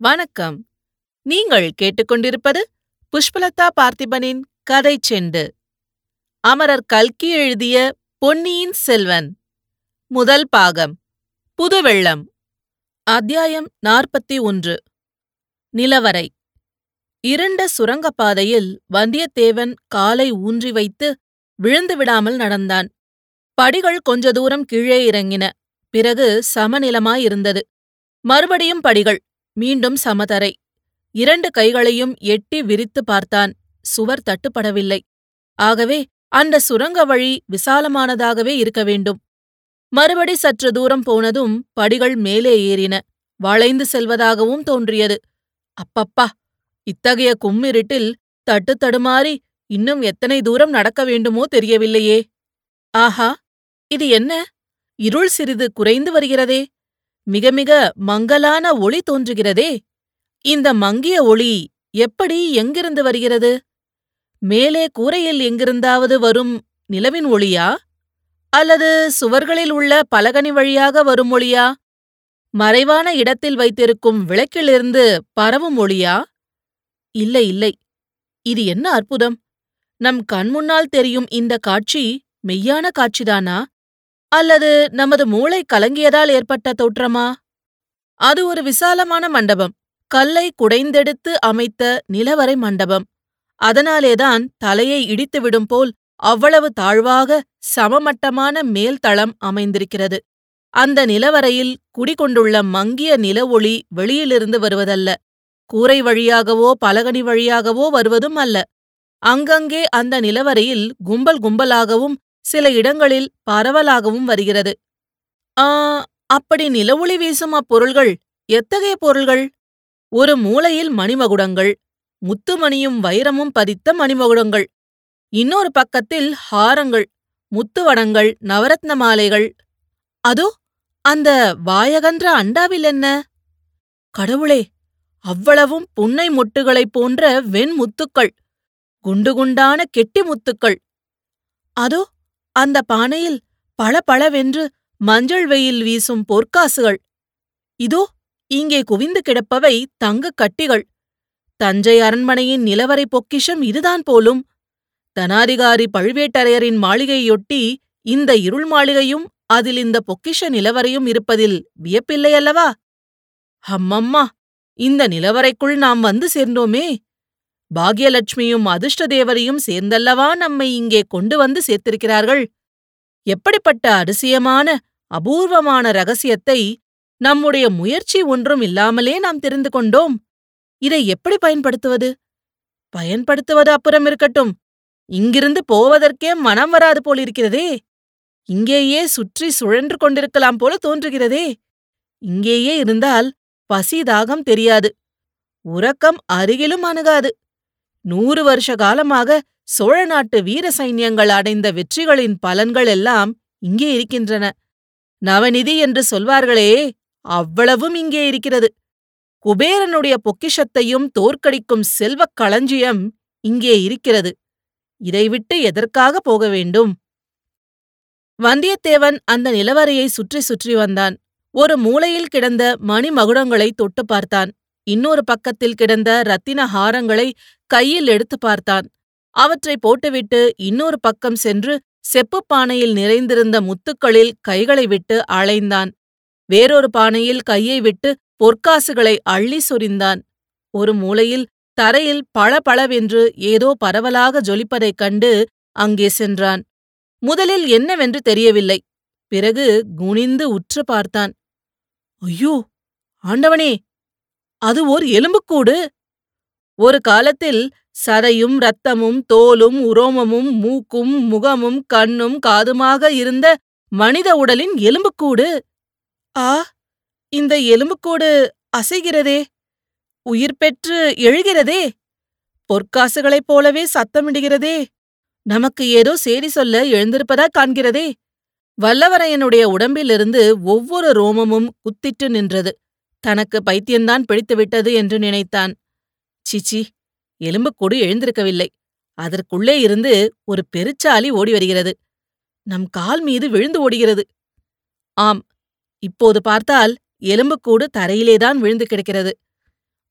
வணக்கம். நீங்கள் கேட்டுக்கொண்டிருப்பது புஷ்பலதா பார்த்திபனின் கதை செண்டு. அமரர் கல்கி எழுதிய பொன்னியின் செல்வன். முதல் பாகம். புதுவெள்ளம். அத்தியாயம் நாற்பத்தி ஒன்று. நிலவரை. இருண்ட சுரங்கப்பாதையில் வந்தியத்தேவன் காலை ஊன்றி வைத்து விழுந்து விடாமல் நடந்தான். படிகள் கொஞ்ச தூரம் கீழே இறங்கின. பிறகு சமநிலமாயிருந்தது. மறுபடியும் படிகள். மீண்டும் சமதரை. இரண்டு கைகளையும் எட்டி விரித்து பார்த்தான். சுவர் தட்டுப்படவில்லை. ஆகவே அந்த சுரங்க வழி விசாலமானதாகவே இருக்க வேண்டும். மறுபடி சற்று தூரம் போனதும் படிகள் மேலே ஏறின. வளைந்து செல்வதாகவும் தோன்றியது. அப்பப்பா! இத்தகைய கும்மிருட்டில் தட்டு தடுமாறி இன்னும் எத்தனை தூரம் நடக்க வேண்டுமோ தெரியவில்லையே. ஆஹா! இது என்ன? இருள் சிறிது குறைந்து வருகிறதே! மிக மிக மங்கலான ஒளி தோன்றுகிறதே. இந்த மங்கிய ஒளி எப்படி எங்கிருந்து வருகிறது? மேலே கூரையில் எங்கிருந்தாவது வரும் நிலவின் ஒளியா? அல்லது சுவர்களில் உள்ள பலகனி வழியாக வரும் ஒளியா? மறைவான இடத்தில் வைத்திருக்கும் விளக்கிலிருந்து பரவும் ஒளியா? இல்லை இல்லை. இது என்ன அற்புதம்! நம் கண்முன்னால் தெரியும் இந்த காட்சி மெய்யான காட்சிதானா? அல்லது நமது மூளை கலங்கியதால் ஏற்பட்ட தோற்றமா? அது ஒரு விசாலமான மண்டபம். கல்லை குடைந்தெடுத்து அமைத்த நிலவரை மண்டபம். அதனாலேதான் தலையை இடித்துவிடும் போல் அவ்வளவு தாழ்வாக சமமட்டமான மேல்தளம் அமைந்திருக்கிறது. அந்த நிலவரையில் குடிகொண்டுள்ள மங்கிய நில ஒளி வெளியிலிருந்து வருவதல்ல. கூரை வழியாகவோ பலகனி வழியாகவோ வருவதும் அல்ல. அங்கங்கே அந்த நிலவரையில் கும்பல் கும்பலாகவும் சில இடங்களில் பரவலாகவும் வருகிறது. ஆ அப்படி நிலவுளி வீசும் அப்பொருள்கள் எத்தகைய பொருள்கள்? ஒரு மூலையில் மணிமகுடங்கள் முத்துமணியும் வைரமும் பதித்த மணிமகுடங்கள் இன்னொரு பக்கத்தில் ஹாரங்கள் முத்துவடங்கள் நவரத்ன மாலைகள். அதோ அந்த வாயகன்ற அண்டாவில் என்ன? கடவுளே அவ்வளவும் புன்னை மொட்டுகளைப் போன்ற வெண்முத்துக்கள் குண்டு குண்டான கெட்டி முத்துக்கள். அதோ அந்த பானையில் பளபளவென்று மஞ்சள் வெயில் வீசும் பொற்காசுகள். இதோ இங்கே குவிந்து கிடப்பவை தங்கக் கட்டிகள். தஞ்சை அரண்மனையின் நிலவரை பொக்கிஷம் இதுதான் போலும். தனாதிகாரி பழுவேட்டரையரின் மாளிகையொட்டி இந்த இருள் மாளிகையும் அதில் இந்த பொக்கிஷ நிலவரையும் இருப்பதில் வியப்பில்லையல்லவா? அம்மம்மா இந்த நிலவரைக்குள் நாம் வந்து சேர்ந்தோமே. பாக்யலட்சுமியும் அதிர்ஷ்ட தேவரையும் சேர்ந்தல்லவா நம்மை இங்கே கொண்டு வந்து சேர்த்திருக்கிறார்கள்? எப்படிப்பட்ட அதிசயமான அபூர்வமான ரகசியத்தை நம்முடைய முயற்சி ஒன்றும் இல்லாமலே நாம் தெரிந்து கொண்டோம். இதை எப்படி பயன்படுத்துவது? பயன்படுத்துவது அப்புறம் இருக்கட்டும். இங்கிருந்து போவதற்கே மனம் வராது போலிருக்கிறதே. இங்கேயே சுற்றி சுழன்று கொண்டிருக்கலாம் போல தோன்றுகிறதே. இங்கேயே இருந்தால் பசி தாகம் தெரியாது. உறக்கம் அருகிலும் அணுகாது. நூறு வருஷ காலமாக சோழ நாட்டு வீர சைன்யங்கள் அடைந்த வெற்றிகளின் பலன்கள் எல்லாம் இங்கே இருக்கின்றன. நவநிதி என்று சொல்வார்களே அவ்வளவும் இங்கே இருக்கிறது. குபேரனுடைய பொக்கிஷத்தையும் தோற்கடிக்கும் செல்வக் களஞ்சியம் இங்கே இருக்கிறது. இதைவிட்டு எதற்காக போக வேண்டும்? வந்தியத்தேவன் அந்த நிலவரையை சுற்றி சுற்றி வந்தான். ஒரு மூலையில் கிடந்த மணிமகுடங்களை தொட்டு பார்த்தான். இன்னொரு பக்கத்தில் கிடந்த ரத்தின ஹாரங்களை கையில் எடுத்து பார்த்தான். அவற்றை போட்டுவிட்டு இன்னொரு பக்கம் சென்று செப்புப் பானையில் நிறைந்திருந்த முத்துக்களில் கைகளை விட்டு அலைந்தான். வேறொரு பானையில் கையை விட்டு பொற்காசுகளை அள்ளி சொரிந்தான். ஒரு மூலையில் தரையில் பளபளவென்று ஏதோ பரவலாக ஜொலிப்பதைக் கண்டு அங்கே சென்றான். முதலில் என்னவென்று தெரியவில்லை. பிறகு குனிந்து உற்று பார்த்தான். ஐயோ ஆண்டவனே! அது ஓர் எலும்புக்கூடு. ஒரு காலத்தில் சதையும் இரத்தமும் தோலும் உரோமமும் மூக்கும் முகமும் கண்ணும் காதுமாக இருந்த மனித உடலின் எலும்புக்கூடு. ஆ இந்த எலும்புக்கூடு அசைகிறதே உயிர் பெற்று எழுகிறதே பொற்காசுகளைப் போலவே சத்தமிடுகிறதே நமக்கு ஏதோ சேரி சொல்ல எழுந்திருப்பதா காண்கிறதே. வல்லவரையனுடைய உடம்பிலிருந்து ஒவ்வொரு ரோமமும் குத்திட்டு நின்றது. தனக்கு பைத்தியந்தான் பிடித்துவிட்டது என்று நினைத்தான். சிச்சி எலும்புக்கூடு எழுந்திருக்கவில்லை. அதற்குள்ளே இருந்து ஒரு பெருச்சாலி ஓடி வருகிறது. நம் கால் மீது விழுந்து ஓடுகிறது. ஆம் இப்போது பார்த்தால் எலும்புக்கூடு தரையிலேதான் விழுந்து கிடக்கிறது.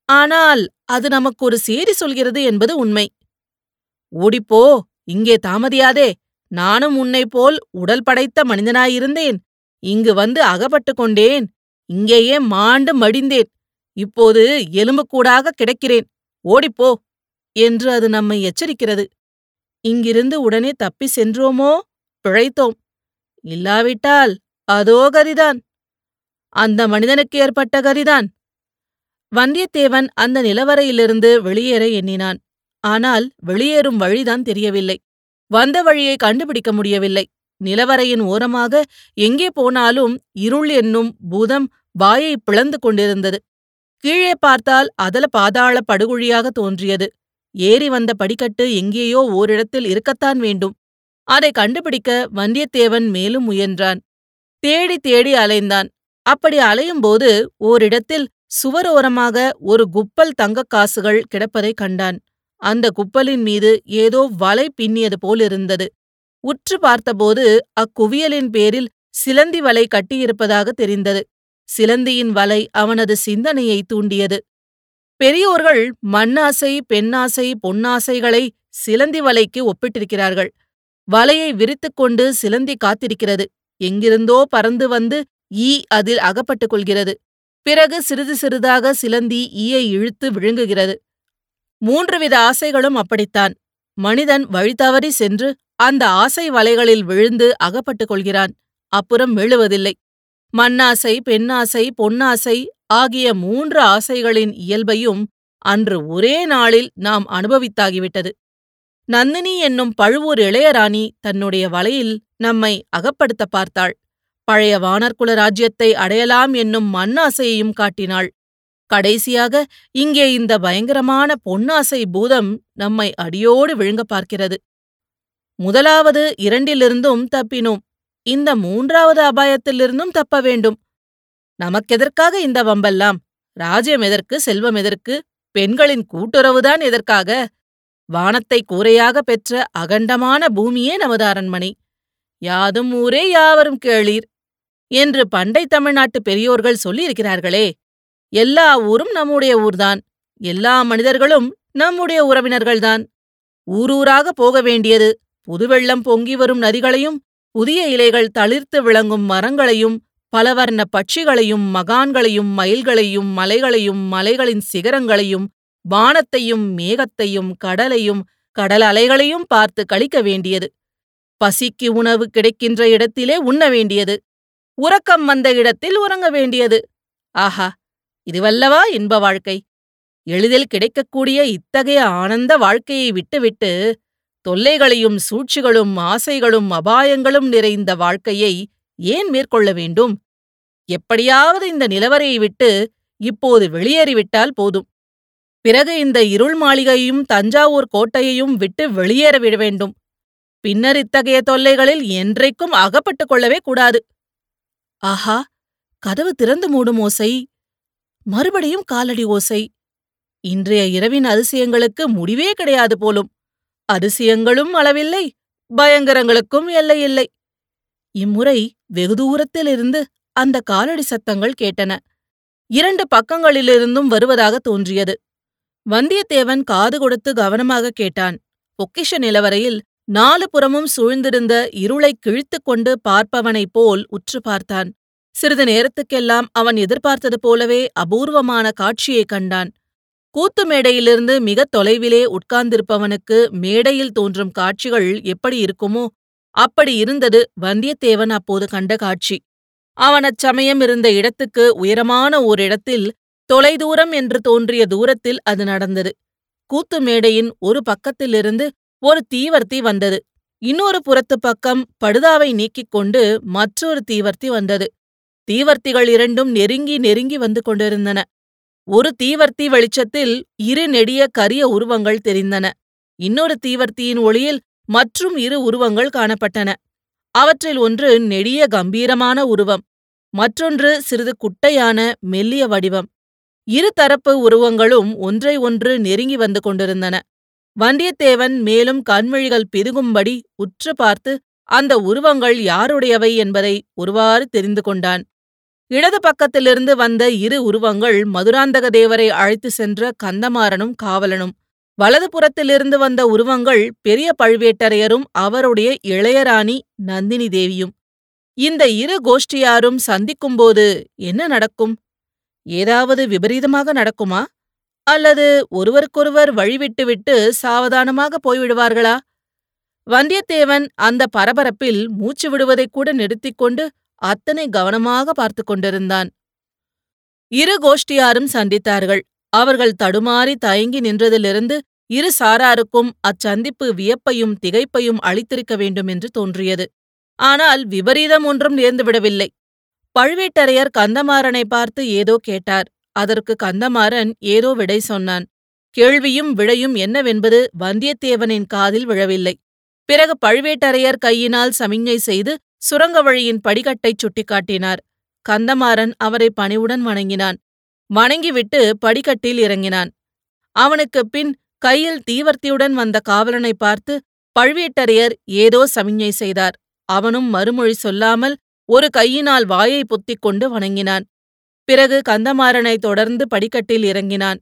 ஆனால் அது நமக்கு ஒரு சேரி சொல்கிறது என்பது உண்மை. ஓடிப்போ இங்கே தாமதியாதே. நானும் உன்னைப் போல் உடல் படைத்த மனிதனாயிருந்தேன். இங்கு வந்து அகப்பட்டுக் கொண்டேன். இங்கேயே மாண்டு மடிந்தேன். இப்போது எலும்புக்கூடாக கிடக்கிறேன். ஓடிப்போ என்று அது நம்மை எச்சரிக்கிறது. இங்கிருந்து உடனே தப்பி சென்றோமோ? பிழைத்தோம். இல்லாவிட்டால் அதோ கதிதான். அந்த மனிதனுக்கு ஏற்பட்ட கதிதான். வந்தியத்தேவன் அந்த நிலவரையிலிருந்து வெளியேற எண்ணினான். ஆனால் வெளியேறும் வழிதான் தெரியவில்லை. வந்த வழியை கண்டுபிடிக்க முடியவில்லை. நிலவரையின் ஓரமாக எங்கே போனாலும் இருள் என்னும் பூதம் வாயை பிளந்து கொண்டிருந்தது. கீழே பார்த்தால் அதல பாதாள படுகுழியாக தோன்றியது. ஏறி வந்த படிக்கட்டு எங்கேயோ ஓரிடத்தில் இருக்கத்தான் வேண்டும். அதை கண்டுபிடிக்க வந்தியத்தேவன் மேலும் முயன்றான். தேடி தேடி அலைந்தான். அப்படி அலையும்போது ஓரிடத்தில் சுவரோரமாக ஒரு குப்பல் தங்கக் காசுகள் கிடப்பதைக் கண்டான். அந்த குப்பலின் மீது ஏதோ வலை பின்னியது போலிருந்தது உற்று பார்த்தபோது அக்குவியலின் பேரில் சிலந்தி வலை கட்டியிருப்பதாக தெரிந்தது. சிலந்தியின் வலை அவனது சிந்தனையை தூண்டியது. பெரியோர்கள் மண்ணாசை பெண்ணாசை பொன்னாசைகளை சிலந்தி வலைக்கு ஒப்பிட்டிருக்கிறார்கள். வலையை விரித்துக்கொண்டு சிலந்தி காத்திருக்கிறது. எங்கிருந்தோ பறந்து வந்து ஈ அதில் அகப்பட்டுக் கொள்கிறது. பிறகு சிறிது சிறிதாக சிலந்தி ஈயை இழுத்து விழுங்குகிறது. மூன்று வித ஆசைகளும் அப்படித்தான். மனிதன் வழிதவறி சென்று அந்த ஆசை வலைகளில் விழுந்து அகப்பட்டுக் கொள்கிறான். அப்புறம் மீளுவதில்லை மண்ணாசை பெண்ணாசை பொன்னாசை ஆகிய மூன்று ஆசைகளின் இயல்பையும் அன்று ஒரே நாளில் நாம் அனுபவித்தாகிவிட்டது. நந்தினி என்னும் பழுவூர் இளையராணி தன்னுடைய வலையில் நம்மை அகப்படுத்த பார்த்தாள். பழைய வானர்குல ராஜ்யத்தை அடையலாம் என்னும் மண்ணாசையையும் காட்டினாள். கடைசியாக இங்கே இந்த பயங்கரமான பொன்னாசை பூதம் நம்மை அடியோடு விழுங்க பார்க்கிறது. முதலாவது இரண்டிலிருந்தும் தப்பினோம். இந்த மூன்றாவது அபாயத்திலிருந்தும் தப்ப வேண்டும். நமக்கெதற்காக இந்த வம்பெல்லாம்? ராஜ்யம் எதற்கு? செல்வம் எதற்கு? பெண்களின் கூட்டுறவுதான் எதற்காக? வானத்தை கூரையாக பெற்ற அகண்டமான பூமியே நமது அரண்மனை. யாதும் ஊரே யாவரும் கேளீர் என்று பண்டை தமிழ்நாட்டு பெரியோர்கள் சொல்லியிருக்கிறார்களே. எல்லா ஊரும் நம்முடைய ஊர்தான். எல்லா மனிதர்களும் நம்முடைய உறவினர்கள்தான். ஊரூராக போக வேண்டியது புதுவெள்ளம் பொங்கி வரும் நதிகளையும் புதிய இலைகள் தளிர்த்து விளங்கும் மரங்களையும் பலவர்ண பட்சிகளையும் மகான்களையும் மயில்களையும் மலைகளையும் மலைகளின் சிகரங்களையும் வானத்தையும் மேகத்தையும் கடலையும் கடல் அலைகளையும் பார்த்து கழிக்க வேண்டியது. பசிக்கு உணவு கிடைக்கின்ற இடத்திலே உண்ண வேண்டியது. உறக்கம் வந்த இடத்தில் உறங்க வேண்டியது. ஆஹா! இதுவல்லவா இன்ப வாழ்க்கை? எளிதில் கிடைக்கக்கூடிய இத்தகைய ஆனந்த வாழ்க்கையை விட்டுவிட்டு தொல்லைகளையும் சூழ்ச்சிகளும் ஆசைகளும் அபாயங்களும் நிறைந்த வாழ்க்கையை ஏன் மேற்கொள்ள வேண்டும்? எப்படியாவது இந்த நிலவரையை விட்டு இப்போது வெளியேறிவிட்டால் போதும். பிறகு இந்த இருள் மாளிகையும் தஞ்சாவூர் கோட்டையையும் விட்டு வெளியேற விட வேண்டும். பின்னர் இத்தகைய தொல்லைகளில் என்றைக்கும் அகப்பட்டுக் கொள்ளவே கூடாது. ஆஹா! கதவு திறந்து மூடும் ஓசை. மறுபடியும் காலடி ஓசை. இன்றைய இரவின் அதிசயங்களுக்கு முடிவே கிடையாது போலும். அதிசயங்களும் அளவில்லை பயங்கரங்களுக்கும் எல்லையில்லை. இம்முறை வெகு தூரத்திலிருந்து அந்த காலடி சத்தங்கள் கேட்டன. இரண்டு பக்கங்களிலிருந்தும் வருவதாக தோன்றியது. வந்தியத்தேவன் காது கொடுத்து கவனமாக கேட்டான். பொக்கிஷ நிலவரையில் நாலு புறமும் சூழ்ந்திருந்த இருளைக் கிழித்துக் கொண்டு பார்ப்பவனைப் போல் உற்று பார்த்தான். சிறிது நேரத்துக்கெல்லாம் அவன் எதிர்பார்த்தது போலவே அபூர்வமான காட்சியைக் கண்டான். கூத்து மேடையிலிருந்து மிகத் தொலைவிலே உட்கார்ந்திருப்பவனுக்கு மேடையில் தோன்றும் காட்சிகள் எப்படி இருக்குமோ அப்படி இருந்தது வந்தியத்தேவன் அப்போது கண்ட காட்சி. அவன் அச்சமயம் இருந்த இடத்துக்கு உயரமான ஓரிடத்தில் தொலைதூரம் என்று தோன்றிய தூரத்தில் அது நடந்தது. கூத்து மேடையின் ஒரு பக்கத்திலிருந்து ஒரு தீவர்த்தி வந்தது. இன்னொரு புறத்து பக்கம் படுதாவை நீக்கிக் கொண்டு மற்றொரு தீவர்த்தி வந்தது. தீவர்த்திகள் இரண்டும் நெருங்கி நெருங்கி வந்து கொண்டிருந்தன. ஒரு தீவர்த்தி வெளிச்சத்தில் இரு நெடிய கரிய உருவங்கள் தெரிந்தன. இன்னொரு தீவர்த்தியின் ஒளியில் மற்றும் இரு உருவங்கள் காணப்பட்டன. அவற்றில் ஒன்று நெடிய கம்பீரமான உருவம் மற்றொன்று சிறிது குட்டையான மெல்லிய வடிவம். இரு தரப்பு உருவங்களும் ஒன்றை ஒன்று நெருங்கி வந்து கொண்டிருந்தன. வந்தியத்தேவன் மேலும் கண்மொழிகள் பிதுகும்படி உற்று பார்த்து அந்த உருவங்கள் யாருடையவை என்பதை ஒருவாறு தெரிந்து கொண்டான். இடது பக்கத்திலிருந்து வந்த இரு உருவங்கள் மதுராந்தக தேவரை அழைத்து சென்ற கந்தமாறனும் காவலனும். வலது புறத்திலிருந்து வந்த உருவங்கள் பெரிய பழுவேட்டரையரும் அவருடைய இளையராணி நந்தினி தேவியும். இந்த இரு கோஷ்டியாரும் சந்திக்கும்போது என்ன நடக்கும்? ஏதாவது விபரீதமாக நடக்குமா? அல்லது ஒருவருக்கொருவர் வழிவிட்டுவிட்டு சாவதானமாக போய்விடுவார்களா? வந்தியத்தேவன் அந்த பரபரப்பில் மூச்சு விடுவதைக் கூட நிறுத்திக் கொண்டு அத்தனை கவனமாக பார்த்து கொண்டிருந்தான். இரு கோஷ்டியாரும் சந்தித்தார்கள். அவர்கள் தடுமாறி தயங்கி நின்றதிலிருந்து இரு சாராருக்கும் அச்சந்திப்பு வியப்பையும் திகைப்பையும் அளித்திருக்க வேண்டும் என்று தோன்றியது. ஆனால் விபரீதம் ஒன்றும் நேர்ந்துவிடவில்லை பழுவேட்டரையர் கந்தமாறனை பார்த்து ஏதோ கேட்டார். அதற்கு கந்தமாறன் ஏதோ விடை சொன்னான். கேள்வியும் விடையும் என்னவென்பது வந்தியத்தேவனின் காதில் விழவில்லை. பிறகு பழுவேட்டரையர் கையினால் சமிஞ்ஞை செய்து சுரங்க வழியின் படிக்கட்டைச் சுட்டிக்காட்டினார். கந்தமாறன் அவரை பணிவுடன் வணங்கினான். வணங்கிவிட்டு படிக்கட்டில் இறங்கினான். அவனுக்குப் பின் கையில் தீவர்த்தியுடன் வந்த காவலனை பார்த்து பழுவேட்டரையர் ஏதோ சமிஞ்ஞை செய்தார். அவனும் மறுமொழி சொல்லாமல் ஒரு கையினால் வாயை பொத்திக் கொண்டு வணங்கினான். பிறகு கந்தமாறனை தொடர்ந்து படிக்கட்டில் இறங்கினான்.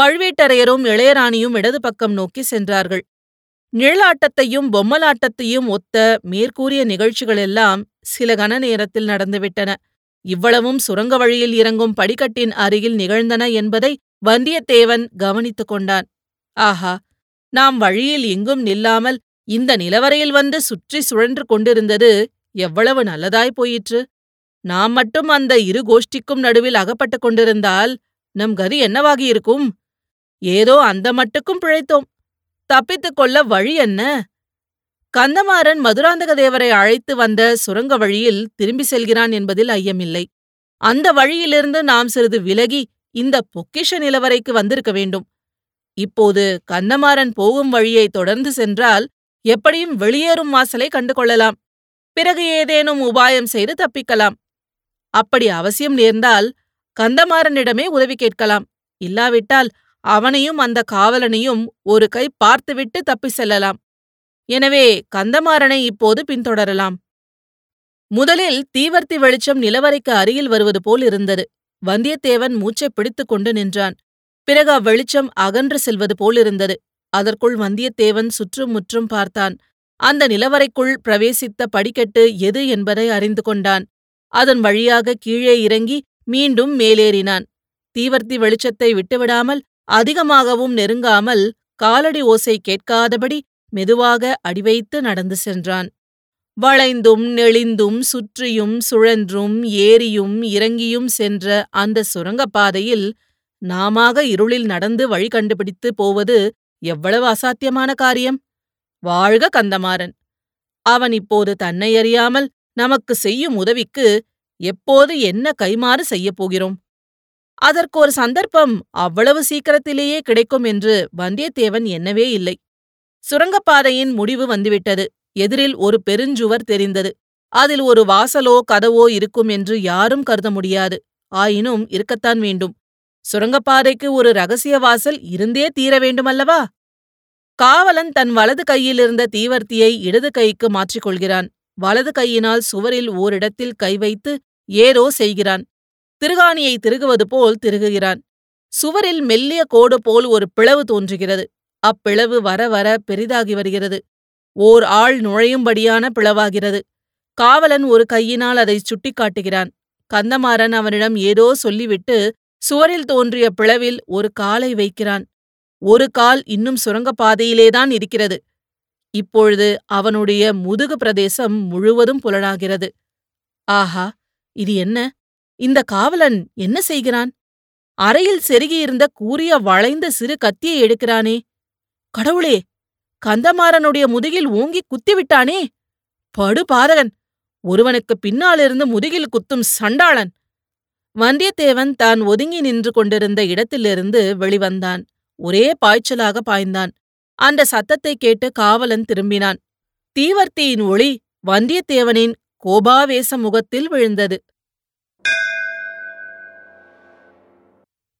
பழுவேட்டரையரும் இளையராணியும் இடது பக்கம் நோக்கி சென்றார்கள். நிழலாட்டத்தையும் பொம்மலாட்டத்தையும் ஒத்த மேற்கூறிய நிகழ்ச்சிகளெல்லாம் சில கன நேரத்தில் நடந்துவிட்டன. இவ்வளவும் சுரங்க வழியில் இறங்கும் படிக்கட்டின் அருகில் நிகழ்ந்தன என்பதை வந்தியத்தேவன் கவனித்துக் கொண்டான். ஆஹா நாம் வழியில் எங்கும் நில்லாமல் இந்த நிலவரையில் வந்து சுற்றி சுழன்று கொண்டிருந்தது எவ்வளவு நல்லதாய் போயிற்று. நாம் மட்டும் அந்த இரு கோஷ்டிக்கும் நடுவில் அகப்பட்டுக் கொண்டிருந்தால் நம் கதி என்னவாகியிருக்கும்? ஏதோ அந்த மட்டுக்கும் பிழைத்தோம். தப்பித்துக் கொள்ள வழி என்ன? கந்தமாறன் மதுராந்தக தேவரை அழைத்து வந்த சுரங்க வழியில் திரும்பி செல்கிறான் என்பதில் ஐயமில்லை. அந்த வழியிலிருந்து நாம் சிறிது விலகி இந்த பொக்கிஷ நிலவரைக்கு வந்திருக்க வேண்டும். இப்போது கந்தமாறன் போகும் வழியை தொடர்ந்து சென்றால் எப்படியும் வெளியேறும் வாசலை கண்டு கொள்ளலாம் பிறகு ஏதேனும் உபாயம் செய்து தப்பிக்கலாம். அப்படி அவசியம் நேர்ந்தால் கந்தமாறனிடமே உதவி கேட்கலாம். இல்லாவிட்டால் அவனையும் அந்த காவலனையும் ஒரு கை பார்த்துவிட்டு தப்பி செல்லலாம். எனவே கந்தமாறனை இப்போது பின்தொடரலாம். முதலில் தீவர்த்தி வெளிச்சம் நிலவரைக்கு அருகில் வருவது போல் இருந்தது. வந்தியத்தேவன் மூச்சைப் பிடித்துக் கொண்டு நின்றான். பிறகு அவ்வெளிச்சம் அகன்று செல்வது போலிருந்தது அதற்குள் வந்தியத்தேவன் சுற்றும் முற்றும் பார்த்தான். அந்த நிலவரைக்குள் பிரவேசித்த படிக்கட்டு எது என்பதை அறிந்து கொண்டான். அதன் வழியாக கீழே இறங்கி மீண்டும் மேலேறினான். தீவர்த்தி வெளிச்சத்தை விட்டுவிடாமல் அதிகமாகவும் நெருங்காமல் காலடி ஓசை கேட்காதபடி மெதுவாக அடிவைத்து நடந்து சென்றான். வளைந்தும் நெளிந்தும் சுற்றியும் சுழன்றும் ஏறியும் இறங்கியும் சென்ற அந்த சுரங்கப்பாதையில் நாமாக இருளில் நடந்து வழி கண்டுபிடித்து போவது எவ்வளவு அசாத்தியமான காரியம்? வாழ்க கந்தமாறன்! அவன் இப்போது தன்னை அறியாமல் நமக்கு செய்யும் உதவிக்கு எப்போது என்ன கைமாறு செய்யப் போகிறோம்? அதற்கு ஒரு சந்தர்ப்பம் அவ்வளவு சீக்கிரத்திலேயே கிடைக்கும் என்று வந்தியத்தேவன் எண்ணவே இல்லை. சுரங்கப்பாதையின் முடிவு வந்துவிட்டது. எதிரில் ஒரு பெருஞ்சுவர் தெரிந்தது. அதில் ஒரு வாசலோ கதவோ இருக்கும் என்று யாரும் கருத முடியாது. ஆயினும் இருக்கத்தான் வேண்டும். சுரங்கப்பாதைக்கு ஒரு ரகசிய வாசல் இருந்தே தீர வேண்டுமல்லவா? காவலன் தன் வலது கையிலிருந்த தீவர்த்தியை இடது கைக்கு மாற்றிக்கொள்கிறான். வலது கையினால் சுவரில் ஓரிடத்தில் கை வைத்து ஏதோ செய்கிறான். திருகாணியை திருகுவது போல் திருகுகிறான். சுவரில் மெல்லிய கோடு போல் ஒரு பிளவு தோன்றுகிறது. அப்பிளவு வர வர பெரிதாகி வருகிறது. ஓர் ஆள் நுழையும்படியான பிளவாகிறது. காவலன் ஒரு கையினால் அதை சுட்டிக்காட்டுகிறான். கந்தமாறன் அவனிடம் ஏதோ சொல்லிவிட்டு சுவரில் தோன்றிய பிளவில் ஒரு காலை வைக்கிறான். ஒரு கால் இன்னும் சுரங்கப்பாதையிலேதான் இருக்கிறது. இப்பொழுது அவனுடைய முதுகு பிரதேசம் முழுவதும் புலனாகிறது. ஆஹா இது என்ன? இந்த காவலன் என்ன செய்கிறான்? அறையில் செருகியிருந்த கூரிய வளைந்த சிறு கத்தியை எடுக்கிறானே. கடவுளே கந்தமாறனுடைய முதுகில் ஓங்கி குத்திவிட்டானே படு பாதகன் ஒருவனுக்கு பின்னாலிருந்து முதுகில் குத்தும் சண்டாளன். வந்தியத்தேவன் தான் ஒதுங்கி நின்று கொண்டிருந்த இடத்திலிருந்து வெளிவந்தான். ஒரே பாய்ச்சலாக பாய்ந்தான். அந்த சத்தத்தை கேட்டு காவலன் திரும்பினான். தீவர்த்தியின் ஒளி வந்தியத்தேவனின் கோபாவேச முகத்தில் விழுந்தது.